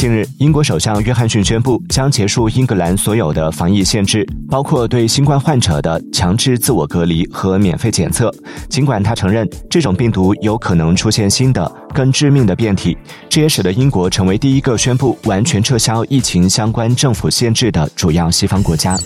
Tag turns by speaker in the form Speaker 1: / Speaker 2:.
Speaker 1: 近日英国首相约翰逊宣布将结束英格兰所有的防疫限制包括对新冠患者的强制自我隔离和免费检测。尽管他承认这种病毒有可能出现新的更致命的变体这也使得英国成为第一个宣布完全撤销疫情相关政府限制的主要西方国家。